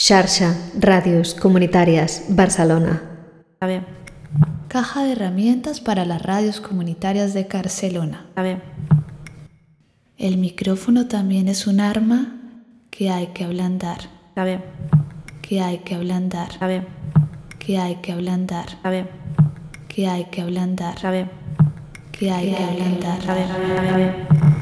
Xarxa Radios Comunitarias Barcelona. A ver. Caja de herramientas para las radios comunitarias de Barcelona. A ver. El micrófono también es un arma que hay que ablandar. A ver. Que hay que ablandar. A ver. Que hay que ablandar. A ver. Que hay que ablandar. A ver. Que hay que ablandar. A ver. A ver. A ver.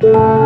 Bye.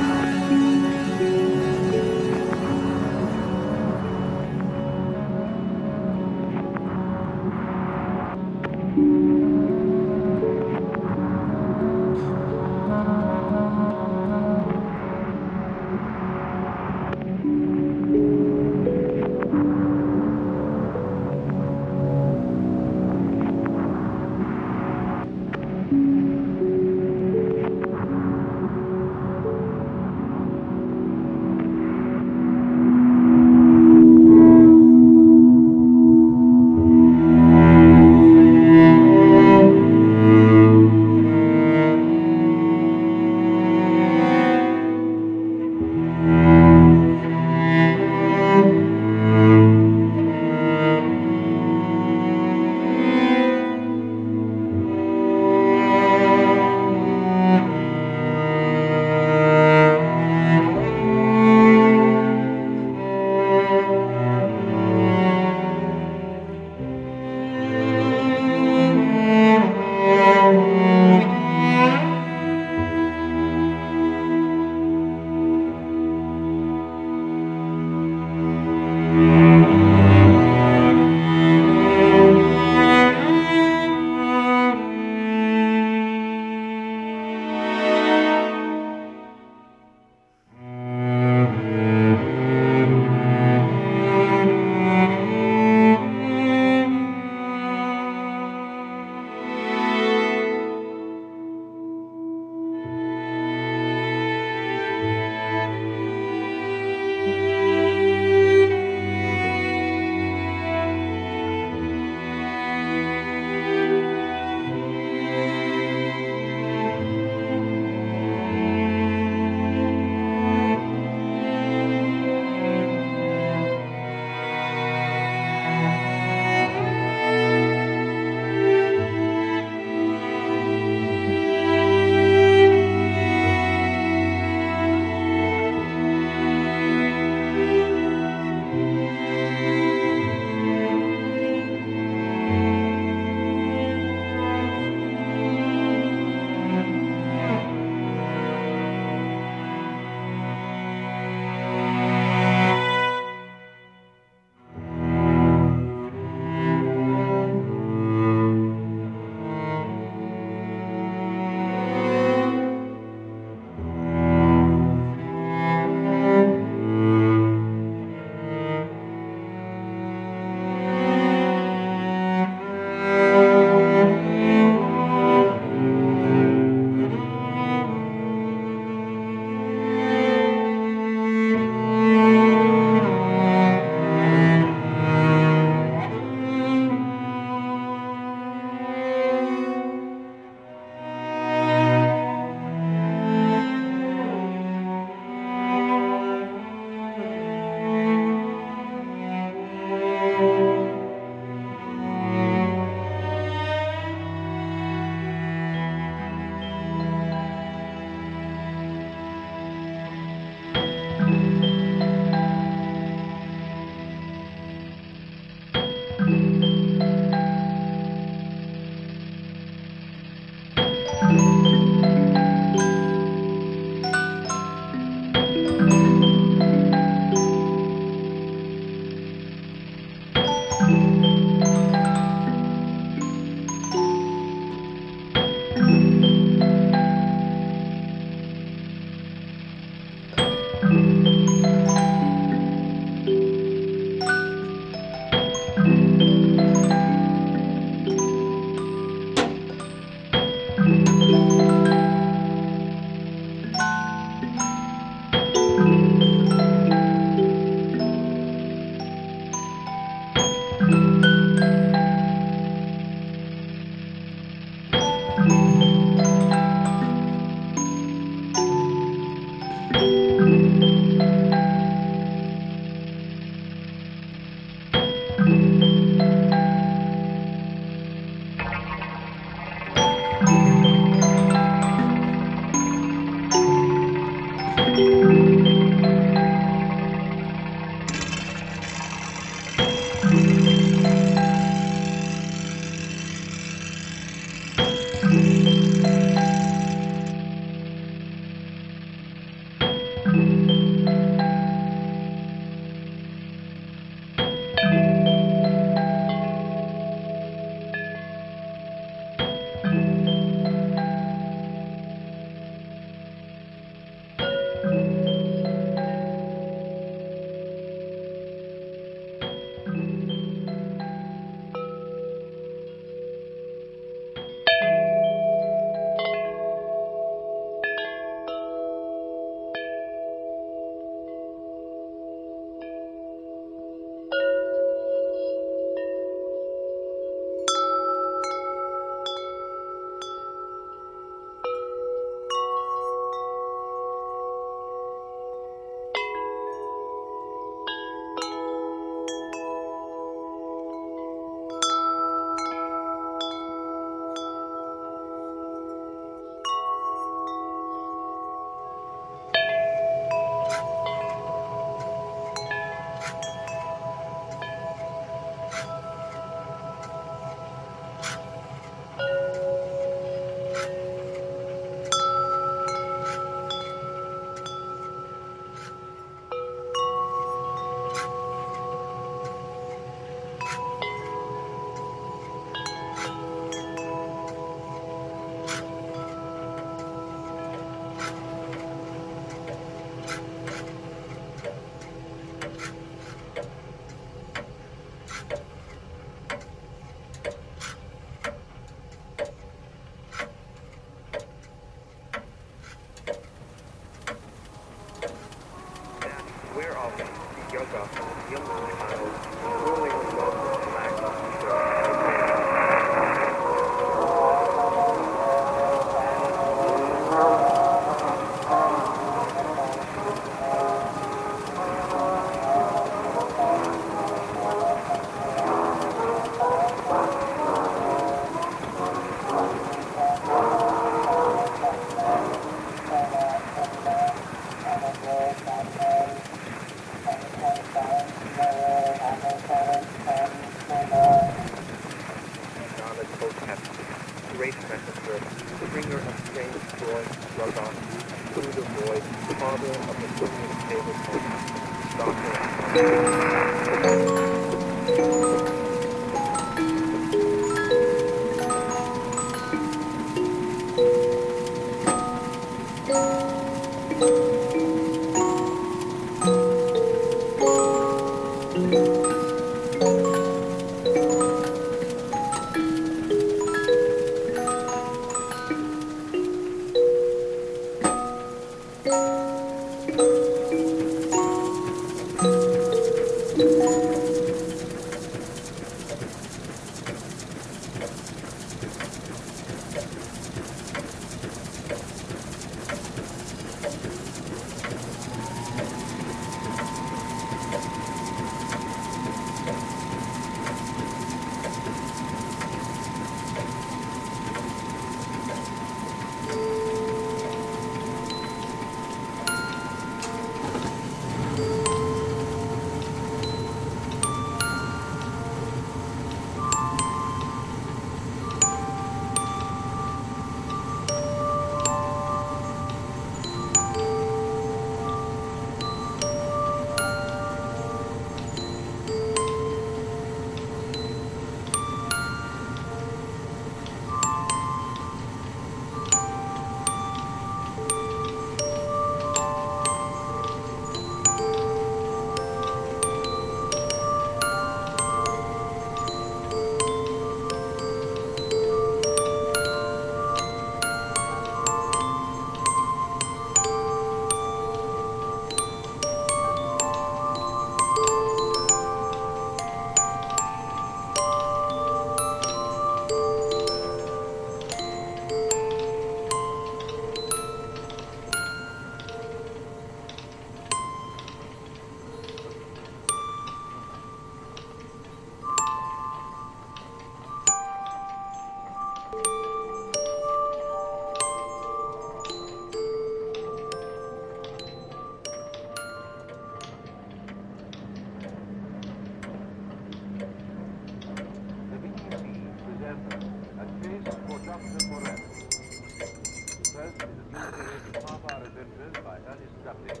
adventures by Ernest Dudley,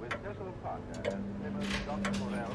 with special partner Clement Dr. Morell,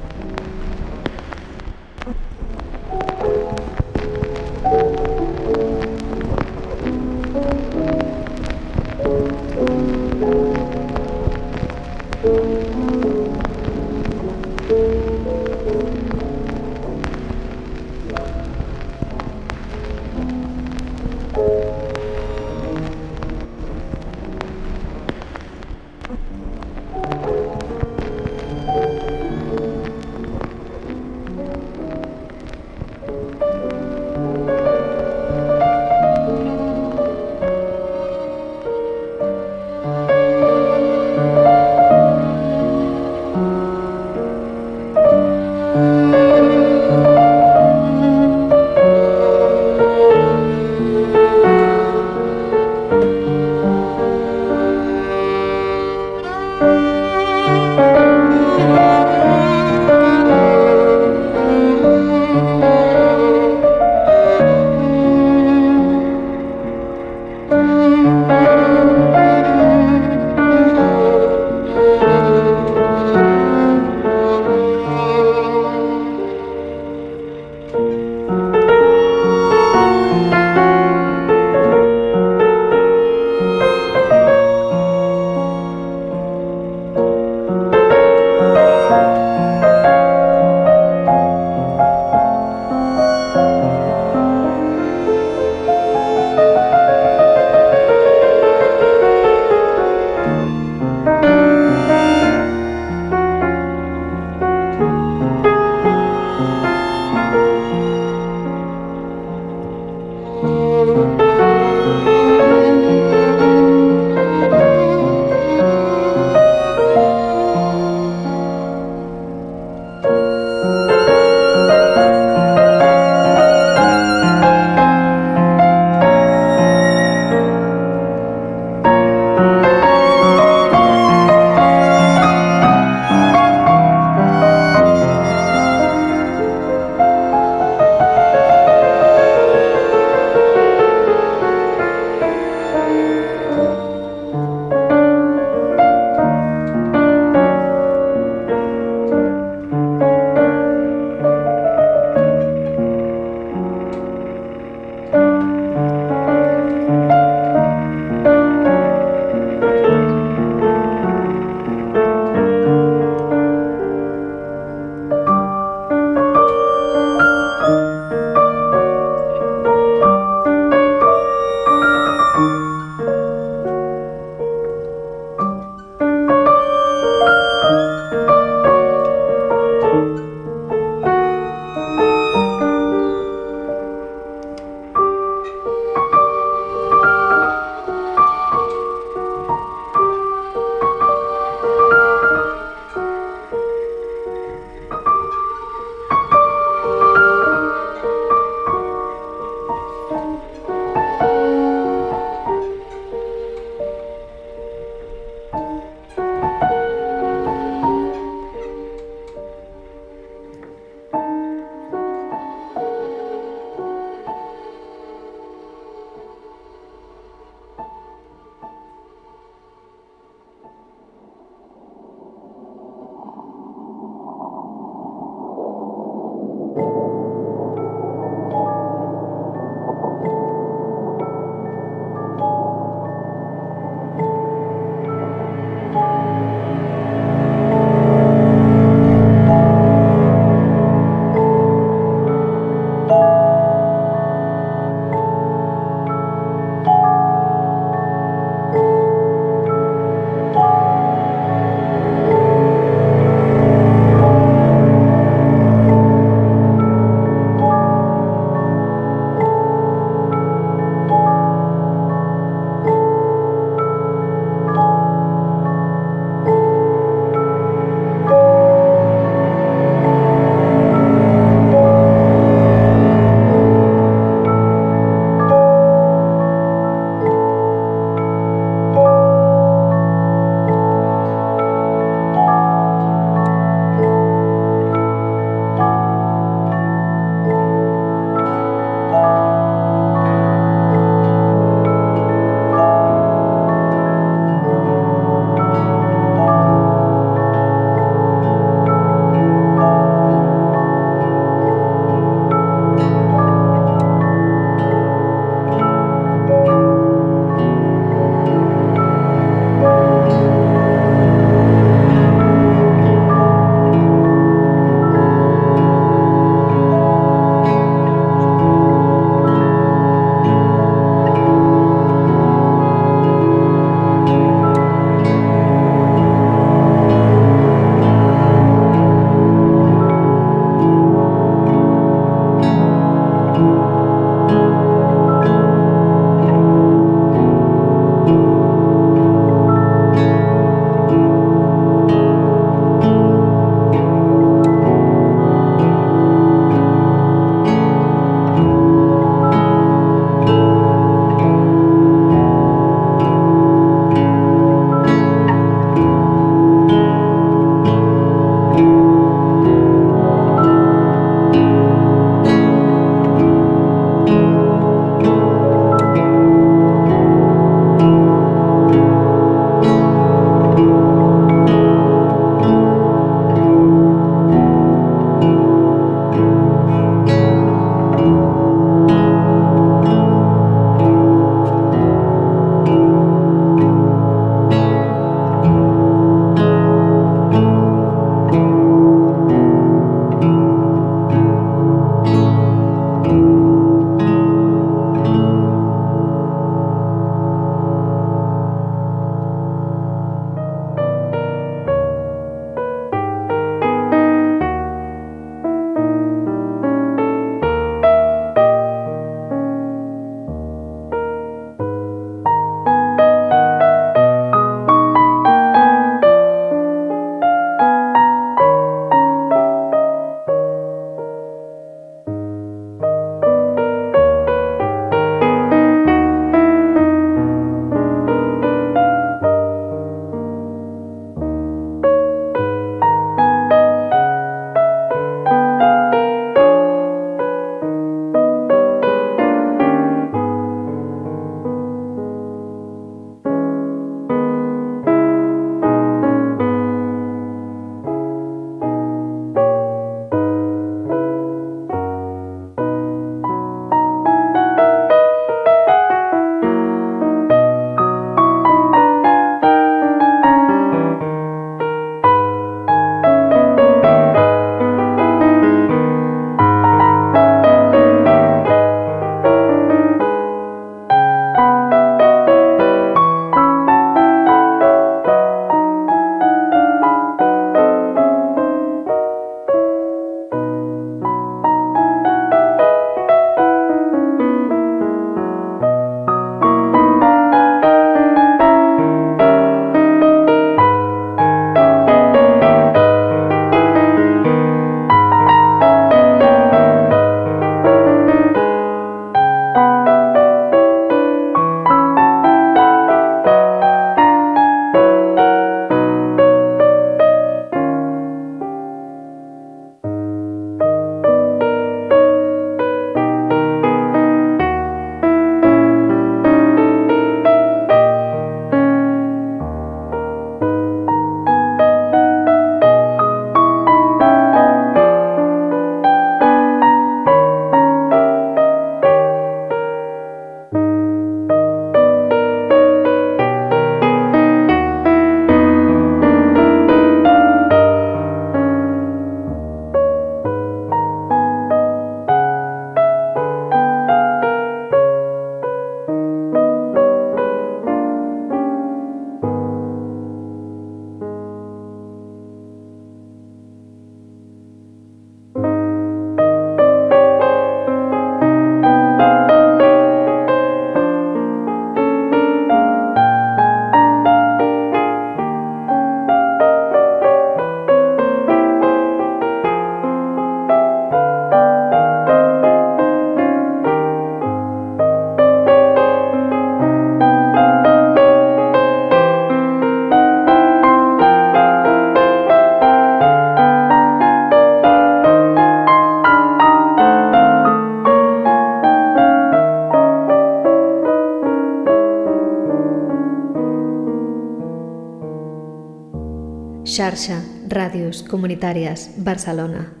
Comunitàries Barcelona.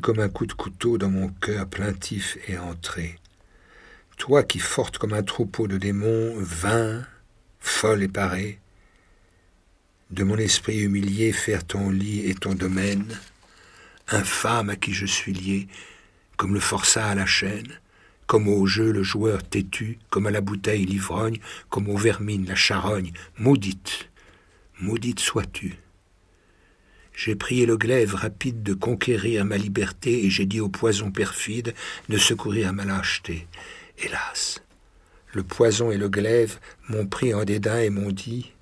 Comme un coup de couteau dans mon cœur plaintif est entré, toi qui forte comme un troupeau de démons, vain, folle et parée, de mon esprit humilié faire ton lit et ton domaine, infâme à qui je suis lié, comme le forçat à la chaîne, comme au jeu le joueur têtu, comme à la bouteille l'ivrogne, comme aux vermines la charogne, maudite, maudite sois-tu. J'ai prié le glaive rapide de conquérir ma liberté et j'ai dit au poison perfide de secourir ma lâcheté. Hélas, le poison et le glaive m'ont pris en dédain et m'ont dit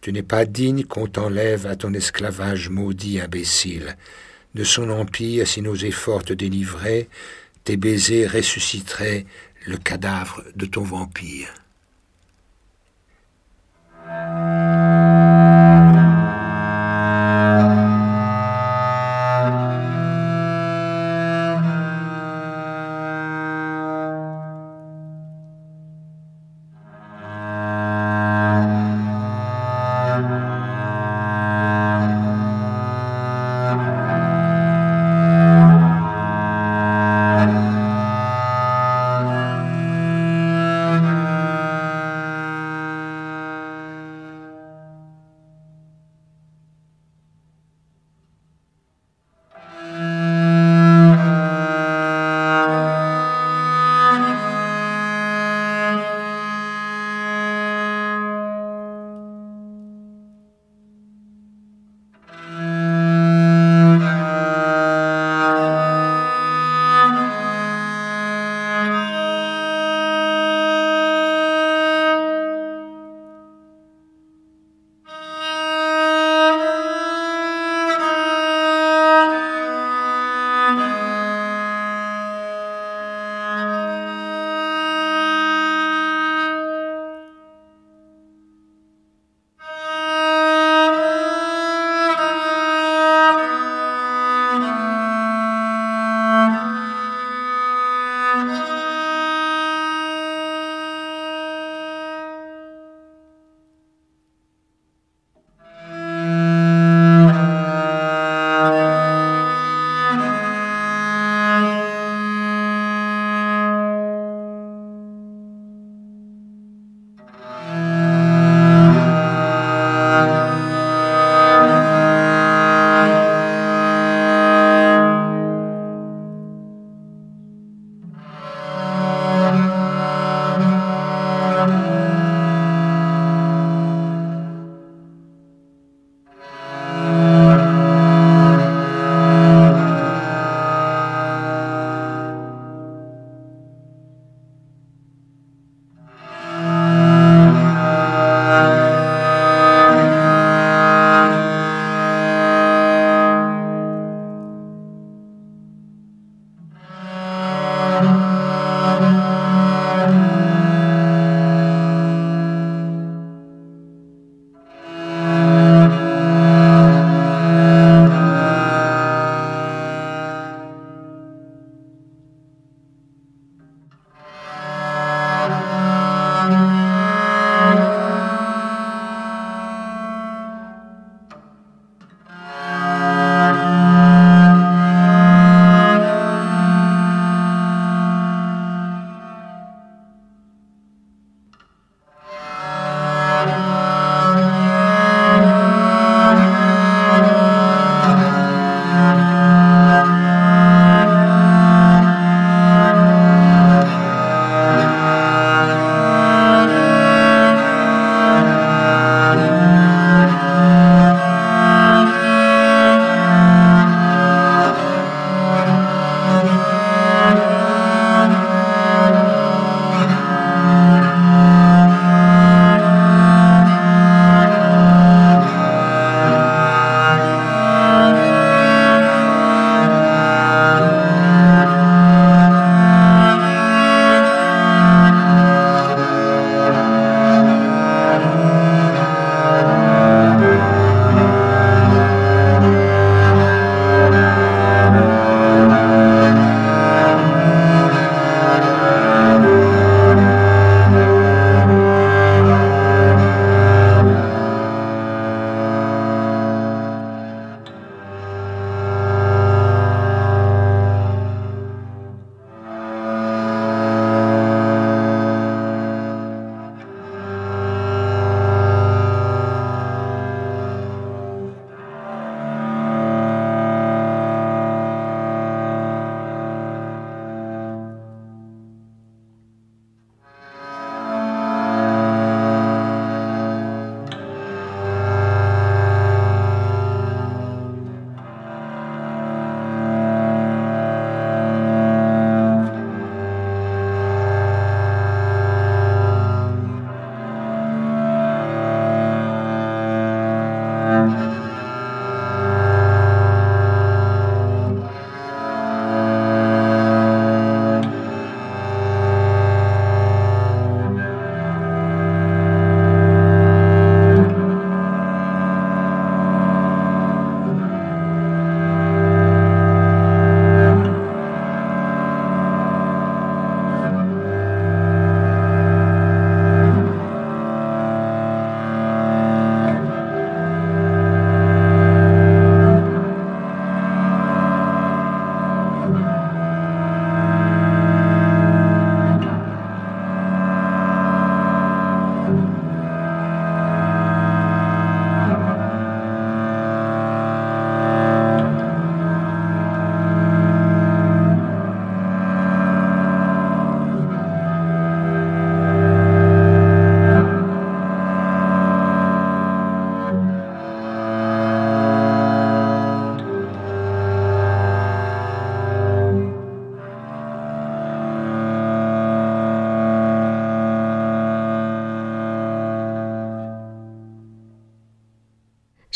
Tu n'es pas digne qu'on t'enlève à ton esclavage maudit imbécile. De son empire, si nos efforts te délivraient, tes baisers ressusciteraient le cadavre de ton vampire.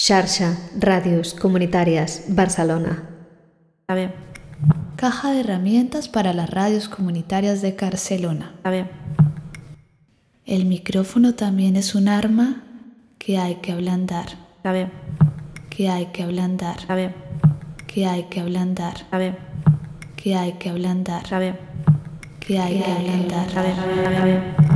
Xarxa Ràdios Comunitàries Barcelona. Está bien, Caja de herramientas para las radios comunitarias de Barcelona. está bien, El micrófono también es un arma que hay que ablandar, está bien, que hay que ablandar, está bien, que hay que ablandar, está bien, que hay que ablandar, está bien, que hay que ablandar. está bien, está bien, está bien.